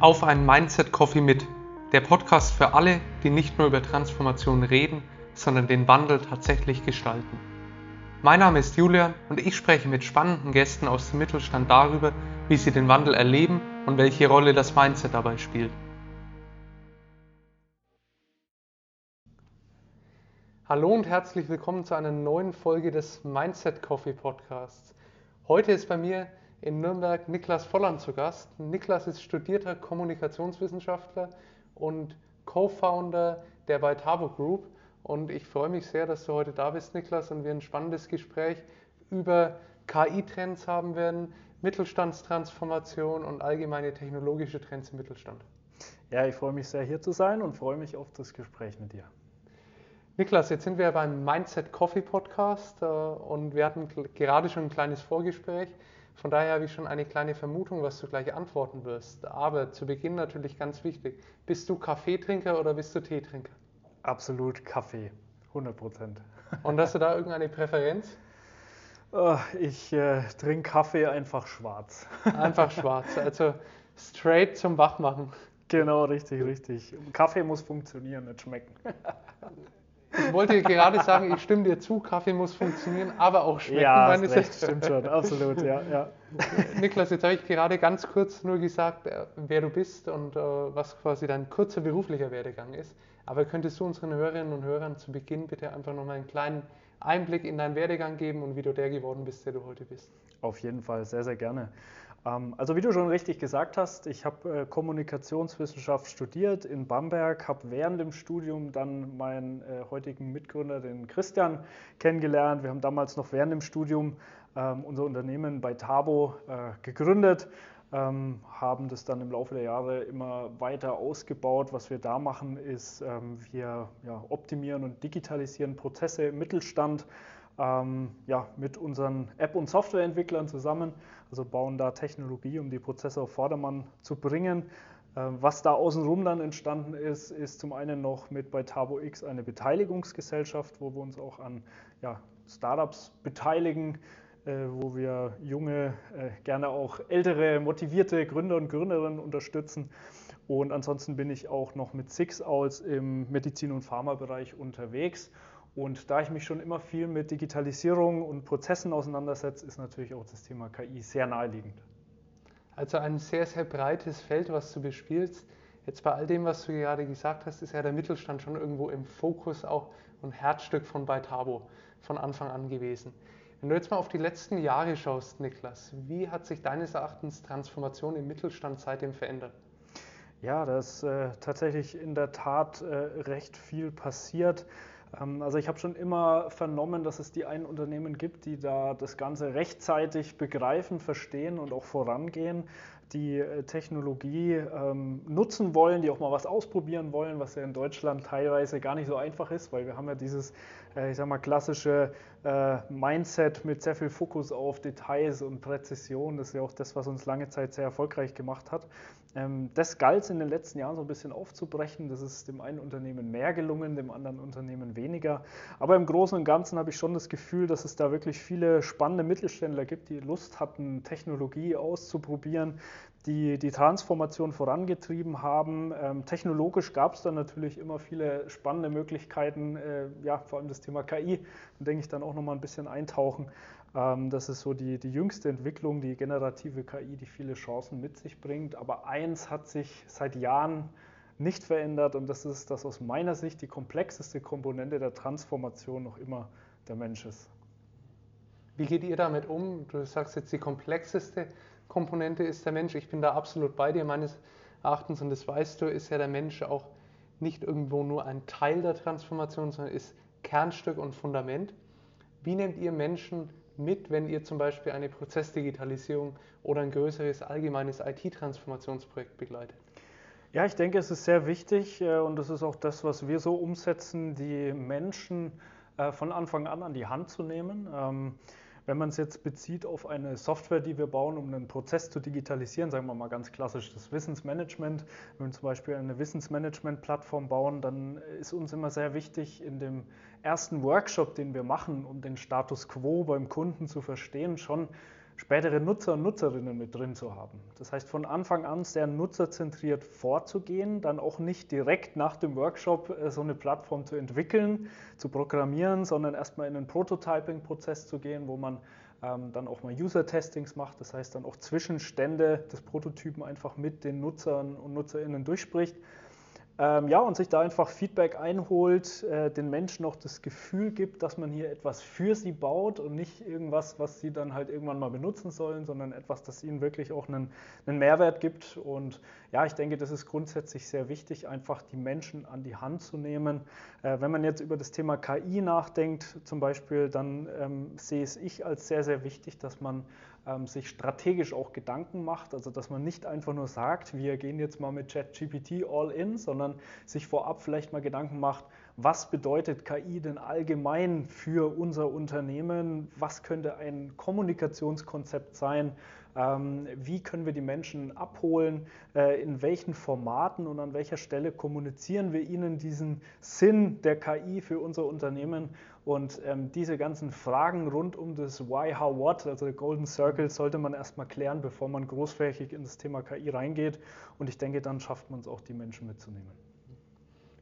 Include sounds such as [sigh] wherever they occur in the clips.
Auf einen Mindset Coffee mit, der Podcast für alle, die nicht nur über Transformation reden, sondern den Wandel tatsächlich gestalten. Mein Name ist Julian und ich spreche mit spannenden Gästen aus dem Mittelstand darüber, wie sie den Wandel erleben und welche Rolle das Mindset dabei spielt. Hallo und herzlich willkommen zu einer neuen Folge des Mindset Coffee Podcasts. Heute ist bei mir in Nürnberg Niklas Volland zu Gast. Niklas ist studierter Kommunikationswissenschaftler und Co-Founder der Beitabo Group. Und ich freue mich sehr, dass du heute da bist, Niklas, und wir ein spannendes Gespräch über KI-Trends haben werden, Mittelstandstransformation und allgemeine technologische Trends im Mittelstand. Ja, ich freue mich sehr, hier zu sein und freue mich auf das Gespräch mit dir. Niklas, jetzt sind wir beim Mindset Coffee Podcast äh, und wir hatten gerade schon ein kleines Vorgespräch. Von daher habe ich schon eine kleine Vermutung, was du gleich antworten wirst. Aber zu Beginn natürlich ganz wichtig. Bist du Kaffeetrinker oder bist du Teetrinker? Absolut Kaffee, 100 Prozent. Und hast du da irgendeine Präferenz? Oh, ich äh, trinke Kaffee einfach schwarz. Einfach schwarz, also straight zum Wachmachen. Genau, richtig, richtig. Kaffee muss funktionieren, nicht schmecken. Ich wollte gerade sagen, ich stimme dir zu, Kaffee muss funktionieren, aber auch schmecken. Ja, meines recht, stimmt schon, absolut, ja, ja. Niklas, jetzt habe ich gerade ganz kurz nur gesagt, äh, wer du bist und äh, was quasi dein kurzer beruflicher Werdegang ist. Aber könntest du unseren Hörerinnen und Hörern zu Beginn bitte einfach nochmal einen kleinen Einblick in deinen Werdegang geben und wie du der geworden bist, der du heute bist? Auf jeden Fall, sehr, sehr gerne. Ähm, also wie du schon richtig gesagt hast, ich habe äh, Kommunikationswissenschaft studiert in Bamberg, habe während dem Studium dann meinen äh, heutigen Mitgründer, den Christian, kennengelernt. Wir haben damals noch während dem Studium ähm, unser Unternehmen bei Tabo äh, gegründet, ähm, haben das dann im Laufe der Jahre immer weiter ausgebaut. Was wir da machen, ist, wir optimieren und digitalisieren Prozesse im Mittelstand ähm, ja, mit unseren App- und Softwareentwicklern zusammen, also bauen da Technologie, um die Prozesse auf Vordermann zu bringen. Ähm, was da außenrum dann entstanden ist, ist zum einen noch mit bei Tabo X eine Beteiligungsgesellschaft, wo wir uns auch an ja, Startups beteiligen, äh, wo wir junge, äh, gerne auch ältere, motivierte Gründer und Gründerinnen unterstützen. Und ansonsten bin ich auch noch mit Six Owls im Medizin- und Pharmabereich unterwegs und da ich mich schon immer viel mit Digitalisierung und Prozessen auseinandersetze, ist natürlich auch das Thema KI sehr naheliegend. Also ein sehr, sehr breites Feld, was du bespielst. Jetzt bei all dem, was du gerade gesagt hast, ist ja der Mittelstand schon irgendwo im Fokus auch ein Herzstück von Beitabo von Anfang an gewesen. Wenn du jetzt mal auf die letzten Jahre schaust, Niklas, wie hat sich deines Erachtens Transformation im Mittelstand seitdem verändert? Ja, da ist äh, tatsächlich in der Tat äh, recht viel passiert. Ähm, also ich habe schon immer vernommen, dass es die einen Unternehmen gibt, die da das Ganze rechtzeitig begreifen, verstehen und auch vorangehen, die äh, Technologie ähm, nutzen wollen, die auch mal was ausprobieren wollen, was ja in Deutschland teilweise gar nicht so einfach ist, weil wir haben ja dieses, ich sag mal, klassische äh, Mindset mit sehr viel Fokus auf Details und Präzision. Das ist ja auch das, was uns lange Zeit sehr erfolgreich gemacht hat. Ähm, das galt in den letzten Jahren so ein bisschen aufzubrechen. Das ist dem einen Unternehmen mehr gelungen, dem anderen Unternehmen weniger. Aber im Großen und Ganzen habe ich schon das Gefühl, dass es da wirklich viele spannende Mittelständler gibt, die Lust hatten, Technologie auszuprobieren, die die Transformation vorangetrieben haben. Ähm, technologisch gab es dann natürlich immer viele spannende Möglichkeiten, äh, ja, vor allem das Thema KI, da denke ich dann auch nochmal ein bisschen eintauchen. Ähm, das ist so die, die jüngste Entwicklung, die generative KI, die viele Chancen mit sich bringt. Aber eins hat sich seit Jahren nicht verändert und das ist, dass aus meiner Sicht die komplexeste Komponente der Transformation noch immer der Mensch ist. Wie geht ihr damit um? Du sagst jetzt, die komplexeste Komponente ist der Mensch. Ich bin da absolut bei dir. Meines Erachtens, und das weißt du, ist ja der Mensch auch nicht irgendwo nur ein Teil der Transformation, sondern ist Kernstück und Fundament. Wie nehmt ihr Menschen mit, wenn ihr zum Beispiel eine Prozessdigitalisierung oder ein größeres allgemeines IT-Transformationsprojekt begleitet? Ja, ich denke, es ist sehr wichtig äh, und das ist auch das, was wir so umsetzen, die Menschen äh, von Anfang an an die Hand zu nehmen. Wenn man es jetzt bezieht auf eine Software, die wir bauen, um einen Prozess zu digitalisieren, sagen wir mal ganz klassisch das Wissensmanagement, wenn wir zum Beispiel eine Wissensmanagement-Plattform bauen, dann ist uns immer sehr wichtig, in dem ersten Workshop, den wir machen, um den Status quo beim Kunden zu verstehen, schon spätere Nutzer und Nutzerinnen mit drin zu haben. Das heißt, von Anfang an sehr nutzerzentriert vorzugehen, dann auch nicht direkt nach dem Workshop äh, so eine Plattform zu entwickeln, zu programmieren, sondern erstmal in einen Prototyping-Prozess zu gehen, wo man ähm, dann auch mal User-Testings macht, das heißt dann auch Zwischenstände des Prototypen einfach mit den Nutzern und Nutzerinnen durchspricht ähm, ja, und sich da einfach Feedback einholt, äh, den Menschen auch das Gefühl gibt, dass man hier etwas für sie baut und nicht irgendwas, was sie dann halt irgendwann mal benutzen sollen, sondern etwas, das ihnen wirklich auch einen, einen Mehrwert gibt. Und ja, ich denke, das ist grundsätzlich sehr wichtig, einfach die Menschen an die Hand zu nehmen. Äh, wenn man jetzt über das Thema KI nachdenkt, zum Beispiel, dann ähm, sehe es ich als sehr, sehr wichtig, dass man ähm, sich strategisch auch Gedanken macht, also dass man nicht einfach nur sagt, wir gehen jetzt mal mit ChatGPT all in, sondern sich vorab vielleicht mal Gedanken macht, was bedeutet KI denn allgemein für unser Unternehmen, was könnte ein Kommunikationskonzept sein, ähm, wie können wir die Menschen abholen, äh, in welchen Formaten und an welcher Stelle kommunizieren wir ihnen diesen Sinn der KI für unser Unternehmen und ähm, diese ganzen Fragen rund um das Why, How, What, also der Golden Circle, sollte man erstmal klären, bevor man großflächig in das Thema KI reingeht. Und ich denke, dann schafft man es auch, die Menschen mitzunehmen.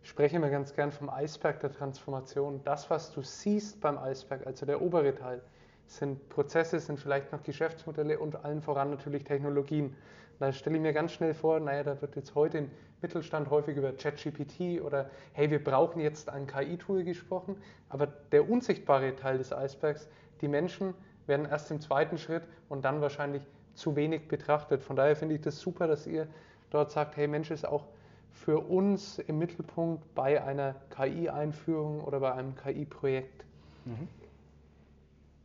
Ich spreche immer ganz gern vom Eisberg der Transformation. Das, was du siehst beim Eisberg, also der obere Teil, sind Prozesse, sind vielleicht noch Geschäftsmodelle und allen voran natürlich Technologien. Da stelle ich mir ganz schnell vor, naja, da wird jetzt heute im Mittelstand häufig über ChatGPT oder hey, wir brauchen jetzt ein KI-Tool gesprochen, aber der unsichtbare Teil des Eisbergs, die Menschen werden erst im zweiten Schritt und dann wahrscheinlich zu wenig betrachtet. Von daher finde ich das super, dass ihr dort sagt, hey, Mensch ist auch für uns im Mittelpunkt bei einer KI-Einführung oder bei einem KI-Projekt. Mhm.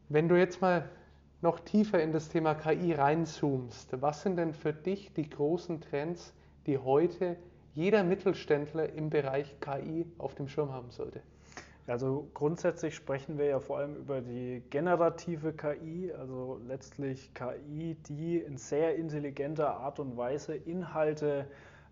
Wenn du jetzt mal noch tiefer in das Thema KI reinzoomst, was sind denn für dich die großen Trends, die heute jeder Mittelständler im Bereich KI auf dem Schirm haben sollte? Also grundsätzlich sprechen wir ja vor allem über die generative KI, also letztlich KI, die in sehr intelligenter Art und Weise Inhalte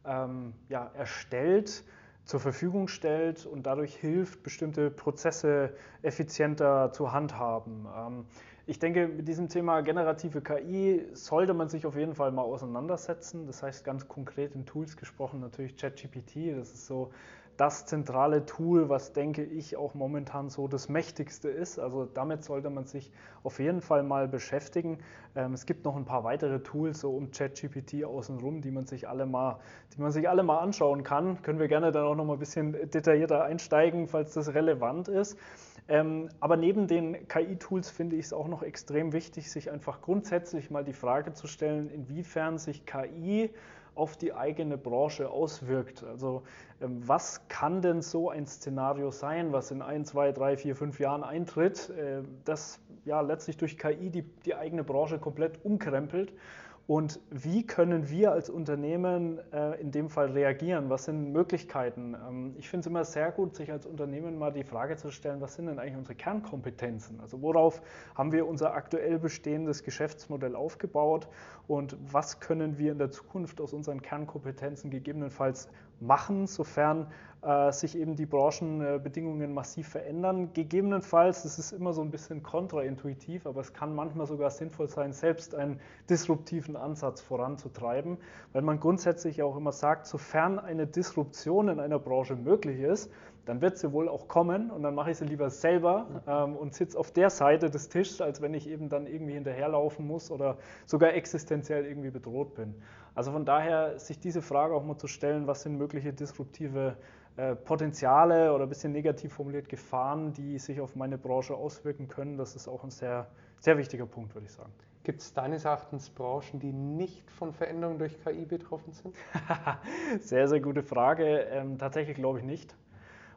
ähm, ja, erstellt, zur Verfügung stellt und dadurch hilft, bestimmte Prozesse effizienter zu handhaben. Ähm, ich denke, mit diesem Thema generative KI sollte man sich auf jeden Fall mal auseinandersetzen. Das heißt ganz konkret in Tools gesprochen natürlich ChatGPT. Das ist so das zentrale Tool, was denke ich auch momentan so das mächtigste ist. Also damit sollte man sich auf jeden Fall mal beschäftigen. Ähm, es gibt noch ein paar weitere Tools so um ChatGPT außenrum, die man sich alle mal, die man sich alle mal anschauen kann. Können wir gerne dann auch noch mal ein bisschen detaillierter einsteigen, falls das relevant ist. Ähm, aber neben den KI-Tools finde ich es auch noch extrem wichtig, sich einfach grundsätzlich mal die Frage zu stellen, inwiefern sich KI auf die eigene Branche auswirkt. Also ähm, was kann denn so ein Szenario sein, was in ein, zwei, drei, vier, fünf Jahren eintritt, äh, das ja letztlich durch KI die, die eigene Branche komplett umkrempelt und wie können wir als Unternehmen äh, in dem Fall reagieren? Was sind Möglichkeiten? Ähm, ich finde es immer sehr gut, sich als Unternehmen mal die Frage zu stellen, was sind denn eigentlich unsere Kernkompetenzen? Also worauf haben wir unser aktuell bestehendes Geschäftsmodell aufgebaut und was können wir in der Zukunft aus unseren Kernkompetenzen gegebenenfalls machen, sofern sich eben die Branchenbedingungen massiv verändern. Gegebenenfalls, das ist immer so ein bisschen kontraintuitiv, aber es kann manchmal sogar sinnvoll sein, selbst einen disruptiven Ansatz voranzutreiben, weil man grundsätzlich auch immer sagt, sofern eine Disruption in einer Branche möglich ist, dann wird sie wohl auch kommen und dann mache ich sie lieber selber ähm, und sitze auf der Seite des Tisches, als wenn ich eben dann irgendwie hinterherlaufen muss oder sogar existenziell irgendwie bedroht bin. Also von daher sich diese Frage auch mal zu stellen, was sind mögliche disruptive äh, Potenziale oder ein bisschen negativ formuliert Gefahren, die sich auf meine Branche auswirken können. Das ist auch ein sehr, sehr wichtiger Punkt, würde ich sagen. Gibt es deines Erachtens Branchen, die nicht von Veränderungen durch KI betroffen sind? [laughs] sehr, sehr gute Frage. Ähm, tatsächlich glaube ich nicht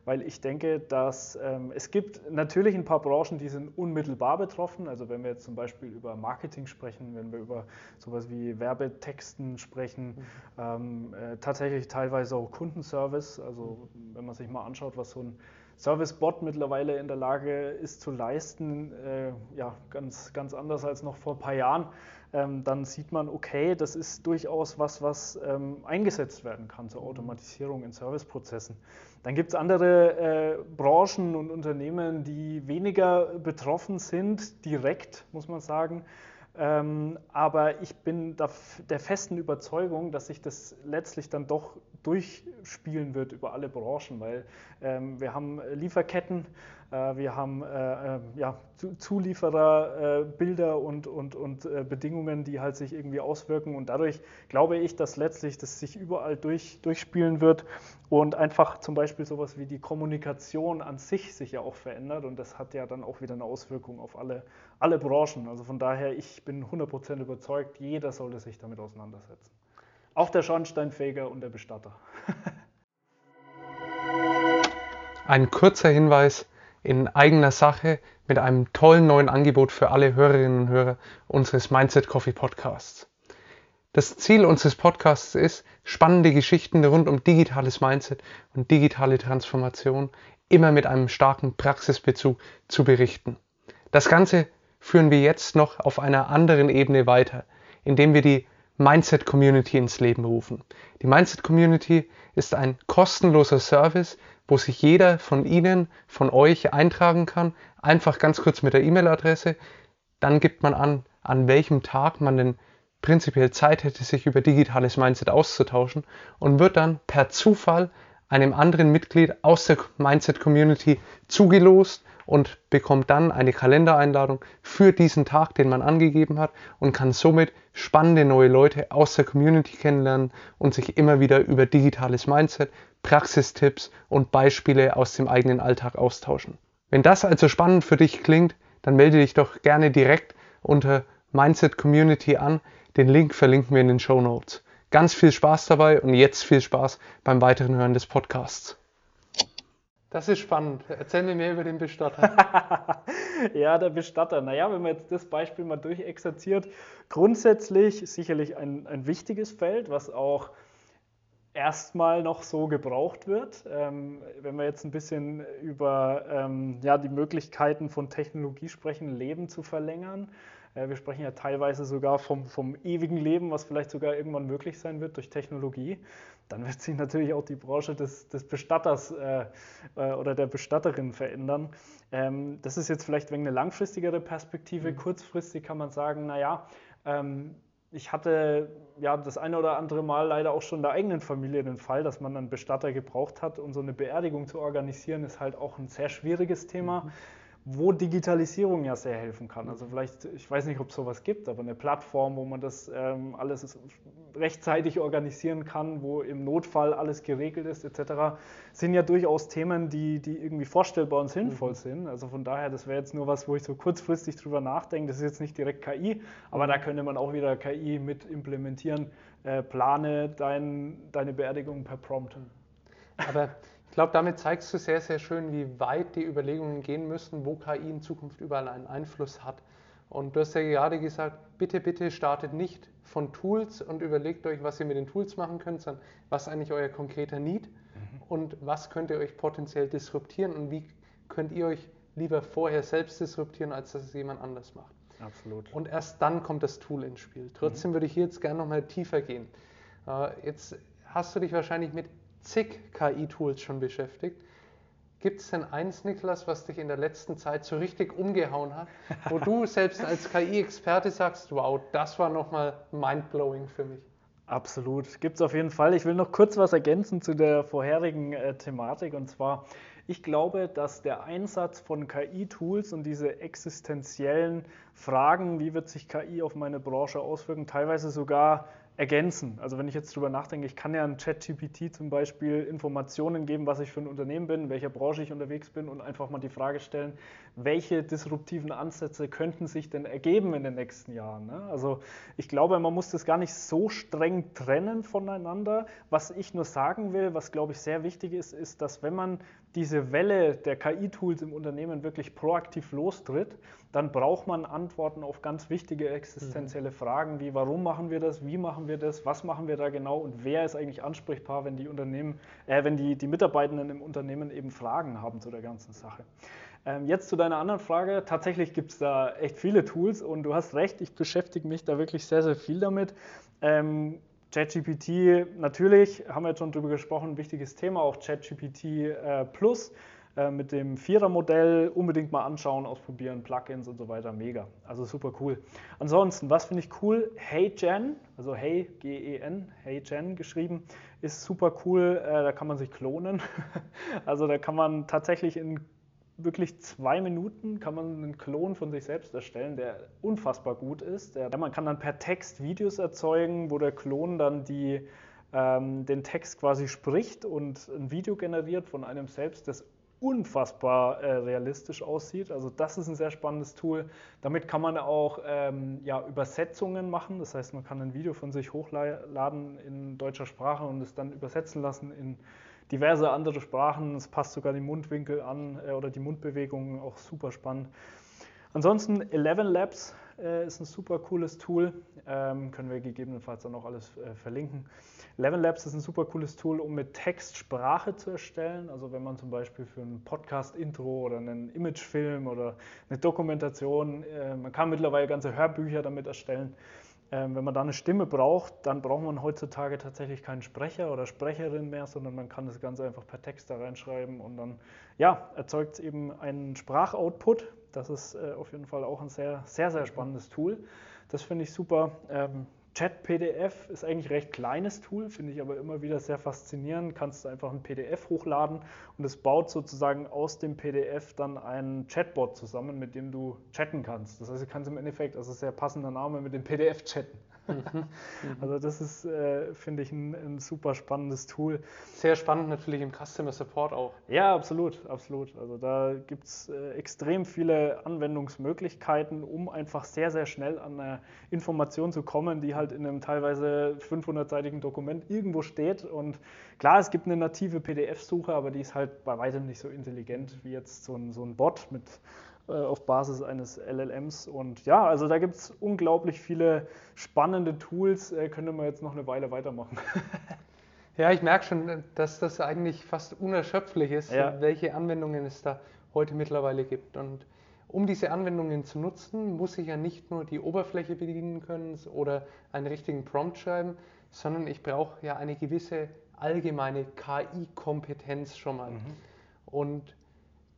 weil ich denke, dass ähm, es gibt natürlich ein paar Branchen, die sind unmittelbar betroffen. Also wenn wir jetzt zum Beispiel über Marketing sprechen, wenn wir über sowas wie Werbetexten sprechen, mhm. ähm, äh, tatsächlich teilweise auch Kundenservice. Also wenn man sich mal anschaut, was so ein Servicebot mittlerweile in der Lage ist zu leisten, äh, ja, ganz, ganz anders als noch vor ein paar Jahren, ähm, dann sieht man, okay, das ist durchaus was, was ähm, eingesetzt werden kann zur mhm. Automatisierung in Serviceprozessen. Dann gibt es andere äh, Branchen und Unternehmen, die weniger betroffen sind, direkt, muss man sagen. Ähm, aber ich bin der festen Überzeugung, dass sich das letztlich dann doch durchspielen wird über alle Branchen, weil ähm, wir haben Lieferketten, äh, wir haben äh, äh, ja, Zuliefererbilder und, und, und Bedingungen, die halt sich irgendwie auswirken. Und dadurch glaube ich, dass letztlich das sich überall durch, durchspielen wird und einfach zum Beispiel sowas wie die Kommunikation an sich sich ja auch verändert. Und das hat ja dann auch wieder eine Auswirkung auf alle, alle Branchen. Also von daher, ich bin 100% überzeugt, jeder sollte sich damit auseinandersetzen. Auch der Schornsteinfeger und der Bestatter. [laughs] Ein kurzer Hinweis in eigener Sache mit einem tollen neuen Angebot für alle Hörerinnen und Hörer unseres Mindset Coffee Podcasts. Das Ziel unseres Podcasts ist, spannende Geschichten rund um digitales Mindset und digitale Transformation immer mit einem starken Praxisbezug zu berichten. Das Ganze führen wir jetzt noch auf einer anderen Ebene weiter, indem wir die Mindset Community ins Leben rufen. Die Mindset Community ist ein kostenloser Service, wo sich jeder von Ihnen, von euch eintragen kann. Einfach ganz kurz mit der E-Mail-Adresse. Dann gibt man an, an welchem Tag man denn prinzipiell Zeit hätte, sich über digitales Mindset auszutauschen und wird dann per Zufall einem anderen Mitglied aus der Mindset Community zugelost und bekommt dann eine Kalendereinladung für diesen Tag, den man angegeben hat und kann somit spannende neue Leute aus der Community kennenlernen und sich immer wieder über digitales Mindset, Praxistipps und Beispiele aus dem eigenen Alltag austauschen. Wenn das also spannend für dich klingt, dann melde dich doch gerne direkt unter Mindset Community an. Den Link verlinken wir in den Show Notes. Ganz viel Spaß dabei und jetzt viel Spaß beim weiteren Hören des Podcasts. Das ist spannend. Erzähl mir mehr über den Bestatter. [laughs] ja, der Bestatter. Naja, wenn man jetzt das Beispiel mal durchexerziert, grundsätzlich sicherlich ein, ein wichtiges Feld, was auch erstmal noch so gebraucht wird. Ähm, wenn wir jetzt ein bisschen über ähm, ja, die Möglichkeiten von Technologie sprechen, Leben zu verlängern. Äh, wir sprechen ja teilweise sogar vom, vom ewigen Leben, was vielleicht sogar irgendwann möglich sein wird durch Technologie dann wird sich natürlich auch die Branche des, des Bestatters äh, äh, oder der Bestatterin verändern. Ähm, das ist jetzt vielleicht wegen eine langfristigere Perspektive. Mhm. Kurzfristig kann man sagen, naja, ähm, ich hatte ja das eine oder andere Mal leider auch schon in der eigenen Familie den Fall, dass man einen Bestatter gebraucht hat und so eine Beerdigung zu organisieren, ist halt auch ein sehr schwieriges Thema. Mhm wo Digitalisierung ja sehr helfen kann. Also vielleicht, ich weiß nicht, ob es sowas gibt, aber eine Plattform, wo man das ähm, alles rechtzeitig organisieren kann, wo im Notfall alles geregelt ist, etc., sind ja durchaus Themen, die, die irgendwie vorstellbar und sinnvoll mhm. sind. Also von daher, das wäre jetzt nur was, wo ich so kurzfristig drüber nachdenke. Das ist jetzt nicht direkt KI, aber da könnte man auch wieder KI mit implementieren. Äh, plane dein, deine Beerdigung per Prompt. Aber ich glaube, damit zeigst du sehr, sehr schön, wie weit die Überlegungen gehen müssen, wo KI in Zukunft überall einen Einfluss hat. Und du hast ja gerade gesagt, bitte, bitte startet nicht von Tools und überlegt euch, was ihr mit den Tools machen könnt, sondern was eigentlich euer konkreter Need mhm. und was könnt ihr euch potenziell disruptieren und wie könnt ihr euch lieber vorher selbst disruptieren, als dass es jemand anders macht. Absolut. Und erst dann kommt das Tool ins Spiel. Trotzdem mhm. würde ich hier jetzt gerne nochmal tiefer gehen. Äh, jetzt hast du dich wahrscheinlich mit zig KI-Tools schon beschäftigt. Gibt es denn eins, Niklas, was dich in der letzten Zeit so richtig umgehauen hat, wo du [laughs] selbst als KI-Experte sagst, wow, das war nochmal mindblowing für mich? Absolut, gibt es auf jeden Fall. Ich will noch kurz was ergänzen zu der vorherigen äh, Thematik und zwar, ich glaube, dass der Einsatz von KI-Tools und diese existenziellen Fragen, wie wird sich KI auf meine Branche auswirken, teilweise sogar ergänzen. Also wenn ich jetzt drüber nachdenke, ich kann ja einem ChatGPT zum Beispiel Informationen geben, was ich für ein Unternehmen bin, in welcher Branche ich unterwegs bin und einfach mal die Frage stellen, welche disruptiven Ansätze könnten sich denn ergeben in den nächsten Jahren. Ne? Also ich glaube, man muss das gar nicht so streng trennen voneinander. Was ich nur sagen will, was glaube ich sehr wichtig ist, ist, dass wenn man diese Welle der KI-Tools im Unternehmen wirklich proaktiv lostritt, dann braucht man Antworten auf ganz wichtige existenzielle mhm. Fragen wie warum machen wir das, wie machen wir das, was machen wir da genau und wer ist eigentlich ansprechbar, wenn die Unternehmen, äh, wenn die, die Mitarbeitenden im Unternehmen eben Fragen haben zu der ganzen Sache. Ähm, jetzt zu deiner anderen Frage. Tatsächlich gibt es da echt viele Tools und du hast recht, ich beschäftige mich da wirklich sehr, sehr viel damit. Ähm, ChatGPT, natürlich, haben wir jetzt schon drüber gesprochen, ein wichtiges Thema, auch ChatGPT äh, Plus. äh, mit dem Vierer-Modell unbedingt mal anschauen, ausprobieren, Plugins und so weiter, mega. Also super cool. Ansonsten, was finde ich cool? HeyGen, also Hey, G-E-N, HeyGen geschrieben, ist super cool. Äh, da kann man sich klonen. [laughs] also da kann man tatsächlich in wirklich zwei Minuten kann man einen Klon von sich selbst erstellen, der unfassbar gut ist. Der, man kann dann per Text Videos erzeugen, wo der Klon dann die, ähm, den Text quasi spricht und ein Video generiert von einem selbst, das unfassbar äh, realistisch aussieht. Also das ist ein sehr spannendes Tool. Damit kann man auch ähm, ja, Übersetzungen machen. Das heißt, man kann ein Video von sich hochladen in deutscher Sprache und es dann übersetzen lassen in diverse andere Sprachen. Es passt sogar die Mundwinkel an äh, oder die Mundbewegungen, auch super spannend. Ansonsten Eleven Labs äh, ist ein super cooles Tool, ähm, können wir gegebenenfalls dann auch alles äh, verlinken. Eleven Labs ist ein super cooles Tool, um mit Text Sprache zu erstellen. Also wenn man zum Beispiel für ein Podcast-Intro oder einen Imagefilm oder eine Dokumentation, äh, man kann mittlerweile ganze Hörbücher damit erstellen. Ähm, wenn man da eine Stimme braucht, dann braucht man heutzutage tatsächlich keinen Sprecher oder Sprecherin mehr, sondern man kann das Ganze einfach per Text da reinschreiben und dann ja, erzeugt es eben einen Sprachoutput. Das ist äh, auf jeden Fall auch ein sehr, sehr, sehr spannendes Tool. Das finde ich super. Ähm, Chat-PDF ist eigentlich ein recht kleines Tool, finde ich aber immer wieder sehr faszinierend. Kannst du einfach ein PDF hochladen und es baut sozusagen aus dem PDF dann einen Chatbot zusammen, mit dem du chatten kannst. Das heißt, du kannst im Endeffekt, also sehr passender Name, mit dem PDF chatten. Mhm. Also das ist, äh, finde ich, ein, ein, super spannendes Tool. Sehr spannend natürlich im Customer Support auch. Ja, absolut, absolut. Also da gibt es äh, extrem viele Anwendungsmöglichkeiten, um einfach sehr, sehr schnell an eine Information zu kommen, die halt in einem teilweise 500-seitigen Dokument irgendwo steht. Und klar, es gibt eine native PDF-Suche, aber die ist halt bei weitem nicht so intelligent wie jetzt so ein, so ein Bot mit auf Basis eines LLMs. Und ja, also da gibt es unglaublich viele spannende Tools. Äh, könnte man jetzt noch eine Weile weitermachen. [laughs] ja, ich merke schon, dass das eigentlich fast unerschöpflich ist, ja. welche Anwendungen es da heute mittlerweile gibt. Und um diese Anwendungen zu nutzen, muss ich ja nicht nur die Oberfläche bedienen können oder einen richtigen Prompt schreiben, sondern ich brauche ja eine gewisse allgemeine KI-Kompetenz schon mal. Mhm. Und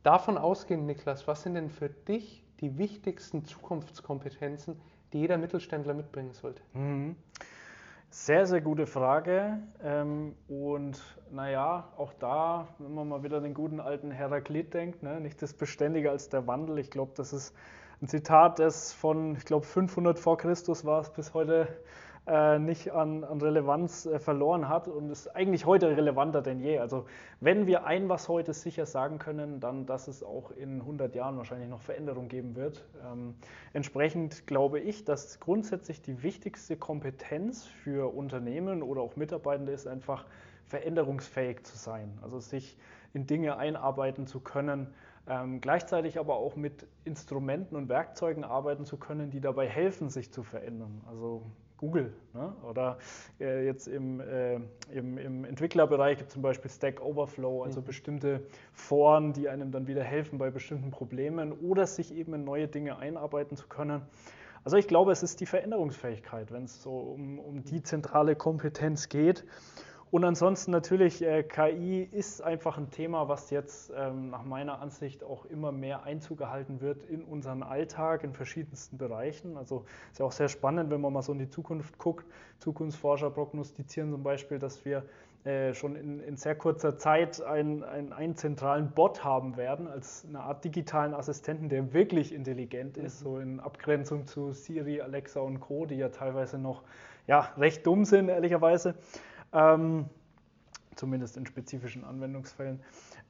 Davon ausgehend, Niklas, was sind denn für dich die wichtigsten Zukunftskompetenzen, die jeder Mittelständler mitbringen sollte? Mhm. Sehr, sehr gute Frage. Ähm, und naja, auch da, wenn man mal wieder den guten alten Heraklit denkt, ne, nicht das Beständige als der Wandel. Ich glaube, das ist ein Zitat, das von, ich glaube, 500 vor Christus war es bis heute äh, nicht an, an Relevanz äh, verloren hat und ist eigentlich heute relevanter denn je. Also wenn wir ein was heute sicher sagen können, dann, dass es auch in 100 Jahren wahrscheinlich noch Veränderung geben wird. Ähm, entsprechend glaube ich, dass grundsätzlich die wichtigste Kompetenz für Unternehmen oder auch Mitarbeitende ist einfach veränderungsfähig zu sein, also sich in Dinge einarbeiten zu können, ähm, gleichzeitig aber auch mit Instrumenten und Werkzeugen arbeiten zu können, die dabei helfen, sich zu verändern. Also Google. Ne? Oder äh, jetzt im, äh, im, im, Entwicklerbereich gibt es zum Beispiel Stack Overflow, also mhm. bestimmte Foren, die einem dann wieder helfen bei bestimmten Problemen oder sich eben in neue Dinge einarbeiten zu können. Also ich glaube, es ist die Veränderungsfähigkeit, wenn es so um, um die zentrale Kompetenz geht. Und ansonsten natürlich, äh, KI ist einfach ein Thema, was jetzt ähm, nach meiner Ansicht auch immer mehr Einzug erhalten wird in unseren Alltag in verschiedensten Bereichen. Also ist ja auch sehr spannend, wenn man mal so in die Zukunft guckt. Zukunftsforscher prognostizieren zum Beispiel, dass wir äh, schon in, in, sehr kurzer Zeit einen, einen, einen, zentralen Bot haben werden, als eine Art digitalen Assistenten, der wirklich intelligent ist, mhm. so in Abgrenzung zu Siri, Alexa und Co., die ja teilweise noch ja, recht dumm sind, ehrlicherweise ähm, zumindest in spezifischen Anwendungsfällen.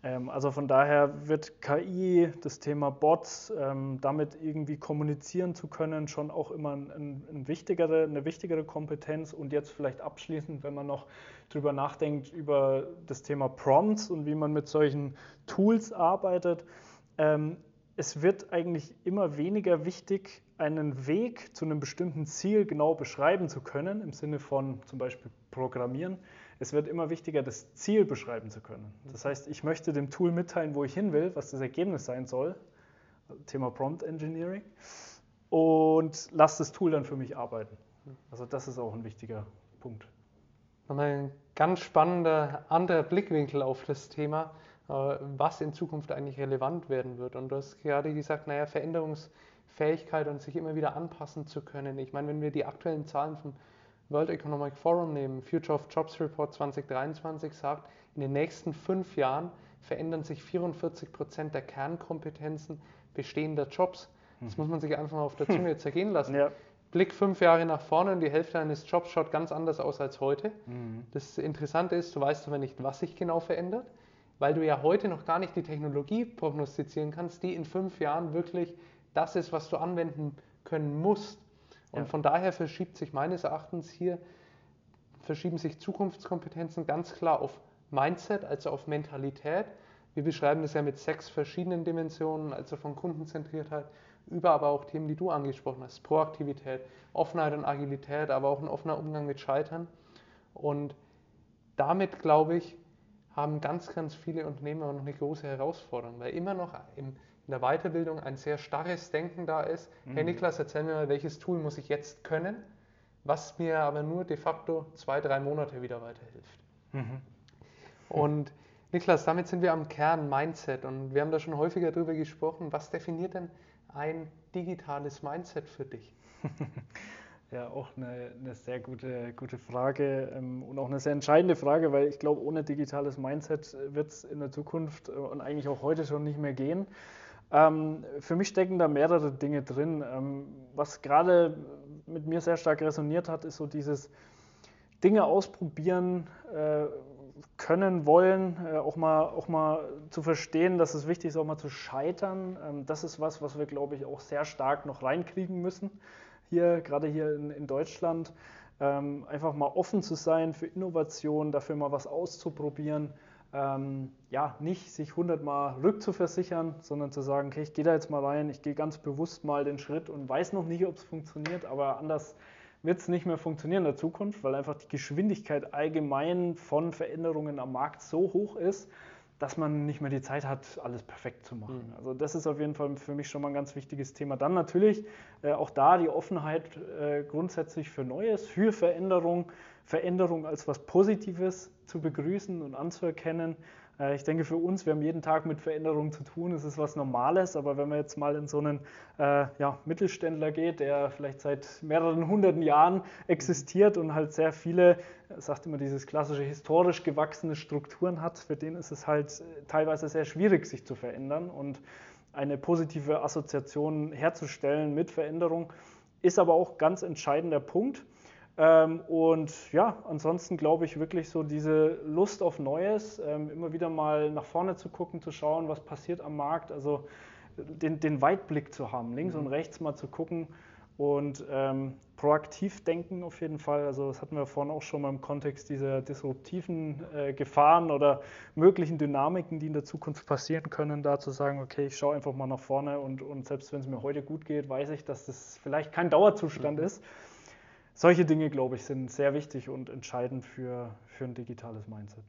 Ähm, also von daher wird KI, das Thema Bots, ähm, damit irgendwie kommunizieren zu können, schon auch immer ein, ein wichtigere, eine wichtigere Kompetenz. Und jetzt vielleicht abschließend, wenn man noch drüber nachdenkt, über das Thema Prompts und wie man mit solchen Tools arbeitet. Ähm, es wird eigentlich immer weniger wichtig, einen Weg zu einem bestimmten Ziel genau beschreiben zu können, im Sinne von zum Beispiel Programmieren. Es wird immer wichtiger, das Ziel beschreiben zu können. Das heißt, ich möchte dem Tool mitteilen, wo ich hin will, was das Ergebnis sein soll. Thema Prompt Engineering. Und lasse das Tool dann für mich arbeiten. Also das ist auch ein wichtiger Punkt. Nochmal ein ganz spannender anderer Blickwinkel auf das Thema. was in Zukunft eigentlich relevant werden wird. Und du hast gerade gesagt, naja, Veränderungsfähigkeit und sich immer wieder anpassen zu können. Ich meine, wenn wir die aktuellen Zahlen vom World Economic Forum nehmen, Future of Jobs Report 2023 sagt, in den nächsten fünf Jahren verändern sich 44 Prozent der Kernkompetenzen bestehender Jobs. Das hm. muss man sich einfach mal auf der Zunge [laughs] zergehen lassen. Ja. Blick fünf Jahre nach vorne und die Hälfte deines Jobs schaut ganz anders aus als heute. Mhm. Das Interessante ist, du weißt aber nicht, was sich genau verändert weil du ja heute noch gar nicht die Technologie prognostizieren kannst, die in fünf Jahren wirklich das ist, was du anwenden können musst. Und ja. von daher verschiebt sich meines Erachtens hier, verschieben sich Zukunftskompetenzen ganz klar auf Mindset, also auf Mentalität. Wir beschreiben das ja mit sechs verschiedenen Dimensionen, also von Kundenzentriertheit über aber auch Themen, die du angesprochen hast, Proaktivität, Offenheit und Agilität, aber auch ein offener Umgang mit Scheitern. Und damit, glaube ich, haben ganz, ganz viele Unternehmer noch eine große Herausforderung, weil immer noch in der Weiterbildung ein sehr starres Denken da ist. Mhm. Hey Niklas, erzähl mir mal, welches Tool muss ich jetzt können, was mir aber nur de facto zwei, drei Monate wieder weiterhilft. Mhm. Und Niklas, damit sind wir am Kern Mindset und wir haben da schon häufiger darüber gesprochen. Was definiert denn ein digitales Mindset für dich? [laughs] Ja, auch eine, eine sehr gute, gute Frage ähm, und auch eine sehr entscheidende Frage, weil ich glaube, ohne digitales Mindset wird es in der Zukunft äh, und eigentlich auch heute schon nicht mehr gehen. Ähm, für mich stecken da mehrere Dinge drin. Ähm, was gerade mit mir sehr stark resoniert hat, ist so dieses Dinge ausprobieren, äh, können, wollen, äh, auch, mal, auch mal zu verstehen, dass es wichtig ist, auch mal zu scheitern. Ähm, das ist was, was wir, glaube ich, auch sehr stark noch reinkriegen müssen hier, gerade hier in, in Deutschland, ähm, einfach mal offen zu sein für Innovation, dafür mal was auszuprobieren. Ähm, ja, nicht sich hundertmal rückzuversichern, sondern zu sagen, okay, ich gehe da jetzt mal rein, ich gehe ganz bewusst mal den Schritt und weiß noch nicht, ob es funktioniert, aber anders wird es nicht mehr funktionieren in der Zukunft, weil einfach die Geschwindigkeit allgemein von Veränderungen am Markt so hoch ist, dass man nicht mehr die Zeit hat, alles perfekt zu machen. Mhm. Also das ist auf jeden Fall für mich schon mal ein ganz wichtiges Thema. Dann natürlich äh, auch da die Offenheit äh, grundsätzlich für Neues, für Veränderung, Veränderung als was Positives zu begrüßen und anzuerkennen. Äh, ich denke für uns, wir haben jeden Tag mit Veränderungen zu tun, es ist was Normales, aber wenn man jetzt mal in so einen äh, ja, Mittelständler geht, der vielleicht seit mehreren hunderten Jahren existiert und halt sehr viele, sagt immer dieses klassische historisch gewachsene Strukturen hat, für den ist es halt äh, teilweise sehr schwierig, sich zu verändern und eine positive Assoziation herzustellen mit Veränderung, ist aber auch ganz entscheidender Punkt. Ähm, und ja, ansonsten glaube ich wirklich so diese Lust auf Neues, ähm, immer wieder mal nach vorne zu gucken, zu schauen, was passiert am Markt, also den, den Weitblick zu haben, links mhm. und rechts mal zu gucken und ähm, proaktiv denken auf jeden Fall. Also das hatten wir vorhin auch schon mal im Kontext dieser disruptiven äh, Gefahren oder möglichen Dynamiken, die in der Zukunft passieren können, da zu sagen, okay, ich schaue einfach mal nach vorne und, und selbst wenn es mir heute gut geht, weiß ich, dass das vielleicht kein Dauerzustand mhm. ist solche Dinge, glaube ich, sind sehr wichtig und entscheidend für, für ein digitales Mindset.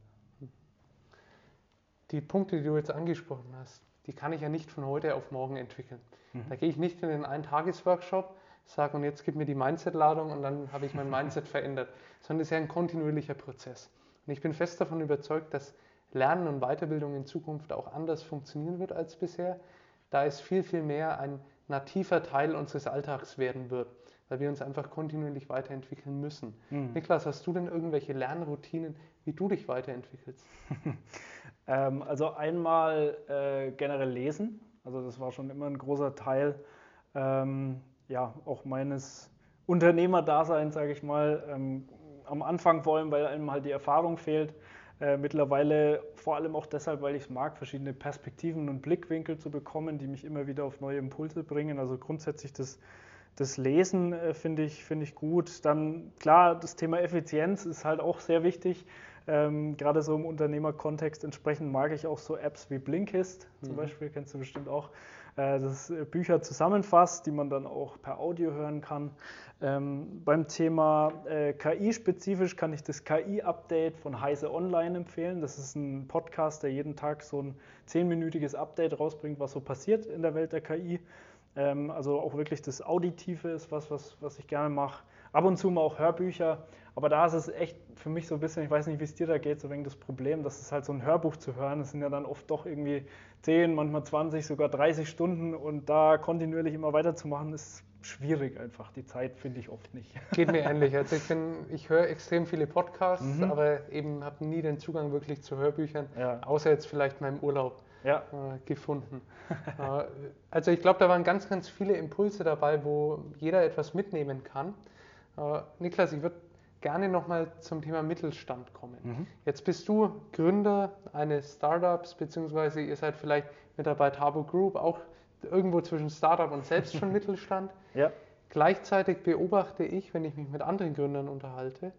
Die Punkte, die du jetzt angesprochen hast, die kann ich ja nicht von heute auf morgen entwickeln. Mhm. Da gehe ich nicht in den Ein-Tages-Workshop, sage und jetzt gib mir die Mindset-Ladung und dann habe ich mein Mindset [laughs] verändert, sondern es ist ja ein kontinuierlicher Prozess. Und ich bin fest davon überzeugt, dass Lernen und Weiterbildung in Zukunft auch anders funktionieren wird als bisher, da es viel, viel mehr ein nativer Teil unseres Alltags werden wird weil wir uns einfach kontinuierlich weiterentwickeln müssen. Mhm. Niklas, hast du denn irgendwelche Lernroutinen, wie du dich weiterentwickelst? [laughs] ähm, also einmal äh, generell lesen. Also das war schon immer ein großer Teil ähm, ja, auch meines Unternehmerdaseins, sage ich mal. Ähm, am Anfang vor allem, weil einem halt die Erfahrung fehlt. Äh, mittlerweile vor allem auch deshalb, weil ich es mag, verschiedene Perspektiven und Blickwinkel zu bekommen, die mich immer wieder auf neue Impulse bringen. Also grundsätzlich das das Lesen äh, finde ich, find ich gut. Dann klar, das Thema Effizienz ist halt auch sehr wichtig. Ähm, Gerade so im Unternehmerkontext entsprechend mag ich auch so Apps wie Blinkist zum mhm. Beispiel, kennst du bestimmt auch, äh, das äh, Bücher zusammenfasst, die man dann auch per Audio hören kann. Ähm, beim Thema äh, KI-spezifisch kann ich das KI-Update von Heise Online empfehlen. Das ist ein Podcast, der jeden Tag so ein zehnminütiges Update rausbringt, was so passiert in der Welt der KI. Ähm, also auch wirklich das Auditive ist was, was, was ich gerne mache. ab und zu mal auch Hörbücher. Aber da ist es echt für mich so ein bisschen, ich weiß nicht, wie es dir da geht, so wegen das Problem, dass es halt so ein Hörbuch zu hören, das sind ja dann oft doch irgendwie 10, manchmal 20, sogar 30 Stunden und da kontinuierlich immer weiterzumachen, ist schwierig einfach. Die Zeit finde ich oft nicht. Geht mir ähnlich. Also ich bin, ich höre extrem viele Podcasts, mhm. aber eben habe nie den Zugang wirklich zu Hörbüchern, ja. außer jetzt vielleicht meinem Urlaub ja. äh, gefunden. [laughs] äh, also ich glaube, da waren ganz, ganz viele Impulse dabei, wo jeder etwas mitnehmen kann. Äh, Niklas, ich würde gerne nochmal zum Thema Mittelstand kommen. Mhm. Jetzt bist du Gründer eines Startups, beziehungsweise ihr seid vielleicht mit der bei Tabo Group auch irgendwo zwischen Startup und selbst schon [laughs] Mittelstand. Ja. Gleichzeitig beobachte ich, wenn ich mich mit anderen Gründern unterhalte,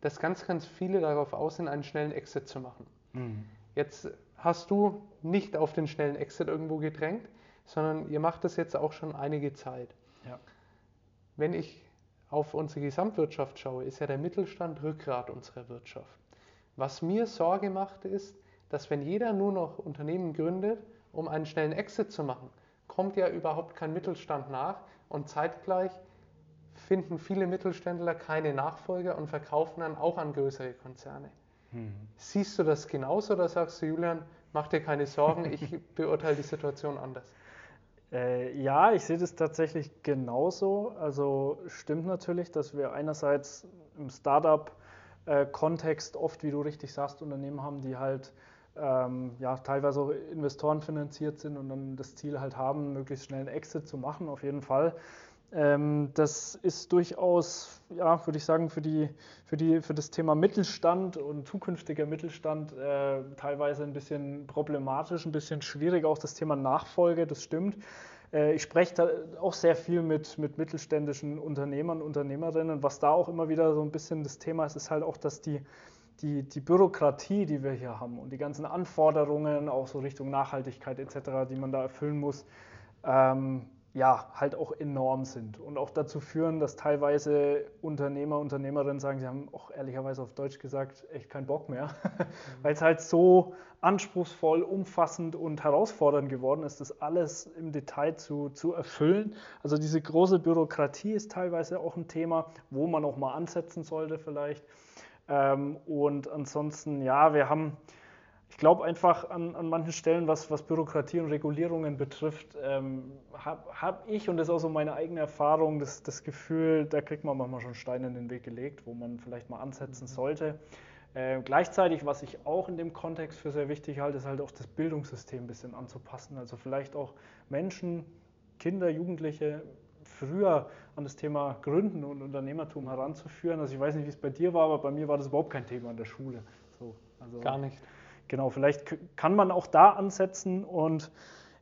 dass ganz, ganz viele darauf aus sind, einen schnellen Exit zu machen. Mhm. Jetzt hast du nicht auf den schnellen Exit irgendwo gedrängt, sondern ihr macht das jetzt auch schon einige Zeit. Ja. Wenn ich auf unsere Gesamtwirtschaft schaue, ist ja der Mittelstand Rückgrat unserer Wirtschaft. Was mir Sorge macht, ist, dass wenn jeder nur noch Unternehmen gründet, um einen schnellen Exit zu machen, kommt ja überhaupt kein Mittelstand nach und zeitgleich finden viele Mittelständler keine Nachfolger und verkaufen dann auch an größere Konzerne. Hm. Siehst du das genauso oder sagst du, Julian, mach dir keine Sorgen, ich [laughs] beurteile die Situation anders? Äh, ja, ich sehe das tatsächlich genauso. Also stimmt natürlich, dass wir einerseits im Startup-Kontext oft, wie du richtig sagst, Unternehmen haben, die halt ähm, ja, teilweise auch Investoren finanziert sind und dann das Ziel halt haben, möglichst schnell einen Exit zu machen, auf jeden Fall. Ähm, das ist durchaus, ja, würde ich sagen, für, die, für, die, für das Thema Mittelstand und zukünftiger Mittelstand äh, teilweise ein bisschen problematisch, ein bisschen schwierig. Auch das Thema Nachfolge, das stimmt. Äh, ich spreche da auch sehr viel mit, mit mittelständischen Unternehmern, Unternehmerinnen. Was da auch immer wieder so ein bisschen das Thema ist, ist halt auch, dass die, die, die Bürokratie, die wir hier haben und die ganzen Anforderungen, auch so Richtung Nachhaltigkeit etc., die man da erfüllen muss, ähm, ja, halt auch enorm sind und auch dazu führen, dass teilweise Unternehmer, Unternehmerinnen sagen, sie haben auch ehrlicherweise auf Deutsch gesagt, echt keinen Bock mehr, mhm. [laughs] weil es halt so anspruchsvoll, umfassend und herausfordernd geworden ist, das alles im Detail zu, zu erfüllen. Also diese große Bürokratie ist teilweise auch ein Thema, wo man auch mal ansetzen sollte vielleicht. Ähm, und ansonsten, ja, wir haben ich glaube einfach an, an manchen Stellen, was, was Bürokratie und Regulierungen betrifft, ähm, habe hab ich, und das ist auch so meine eigene Erfahrung, das, das Gefühl, da kriegt man manchmal schon Steine in den Weg gelegt, wo man vielleicht mal ansetzen mhm. sollte. Äh, gleichzeitig, was ich auch in dem Kontext für sehr wichtig halte, ist halt auch das Bildungssystem ein bisschen anzupassen. Also vielleicht auch Menschen, Kinder, Jugendliche früher an das Thema Gründen und Unternehmertum heranzuführen. Also ich weiß nicht, wie es bei dir war, aber bei mir war das überhaupt kein Thema in der Schule. So, also Gar nicht genau, vielleicht kann man auch da ansetzen. Und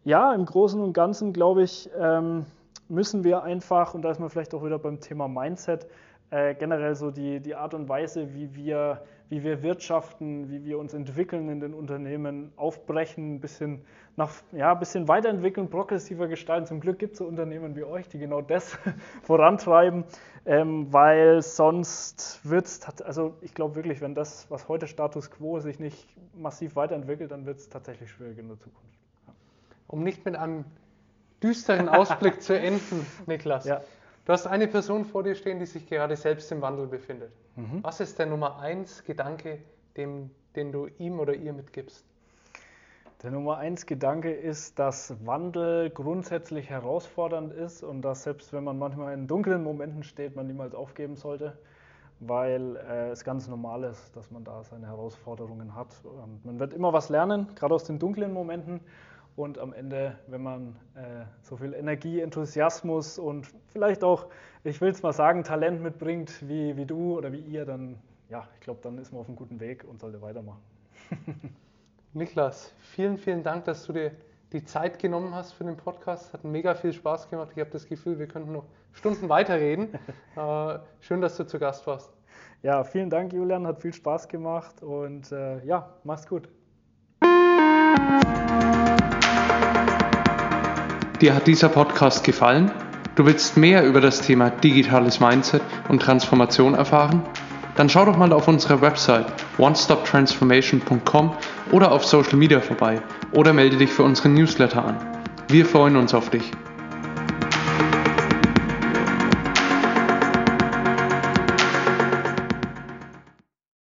ja, im Großen und Ganzen, glaube ich, ähm, müssen wir einfach, und da ist man vielleicht auch wieder beim Thema Mindset, äh, generell so die, die Art und Weise, wie wir, wie wir wirtschaften, wie wir uns entwickeln in den Unternehmen, aufbrechen, ein bisschen, nach, ja, ein bisschen weiterentwickeln, progressiver gestalten. Zum Glück gibt es so Unternehmen wie euch, die genau das [laughs] vorantreiben, ähm, weil sonst wird es, also ich glaube wirklich, wenn das, was heute Status quo sich nicht massiv weiterentwickelt, dann wird es tatsächlich schwierig in der Zukunft. Ja. Um nicht mit einem düsteren Ausblick zu enden, [laughs] Niklas. Ja. Du hast eine Person vor dir stehen, die sich gerade selbst im Wandel befindet. Mhm. Was ist der Nummer eins Gedanke, dem, den du ihm oder ihr mitgibst? Der Nummer eins Gedanke ist, dass Wandel grundsätzlich herausfordernd ist und dass selbst wenn man manchmal in dunklen Momenten steht, man niemals aufgeben sollte, weil äh, es ganz normal ist, dass man da seine Herausforderungen hat. Und man wird immer was lernen, gerade aus den dunklen Momenten und am Ende, wenn man äh, so viel Energie, Enthusiasmus und vielleicht auch, ich will es mal sagen, Talent mitbringt wie, wie du oder wie ihr, dann ja, ich glaube, dann ist man auf einem guten Weg und sollte weitermachen. [laughs] Niklas, vielen, vielen Dank, dass du dir die Zeit genommen hast für den Podcast. Hat mega viel Spaß gemacht. Ich habe das Gefühl, wir könnten noch Stunden weiterreden. [laughs] äh, schön, dass du zu Gast warst. Ja, vielen Dank, Julian. Hat viel Spaß gemacht und äh, ja, mach's gut. Dir hat dieser Podcast gefallen? Du willst mehr über das Thema digitales Mindset und Transformation erfahren? Dann schau doch mal auf unserer Website onestoptransformation.com oder auf Social Media vorbei oder melde dich für unseren Newsletter an. Wir freuen uns auf dich.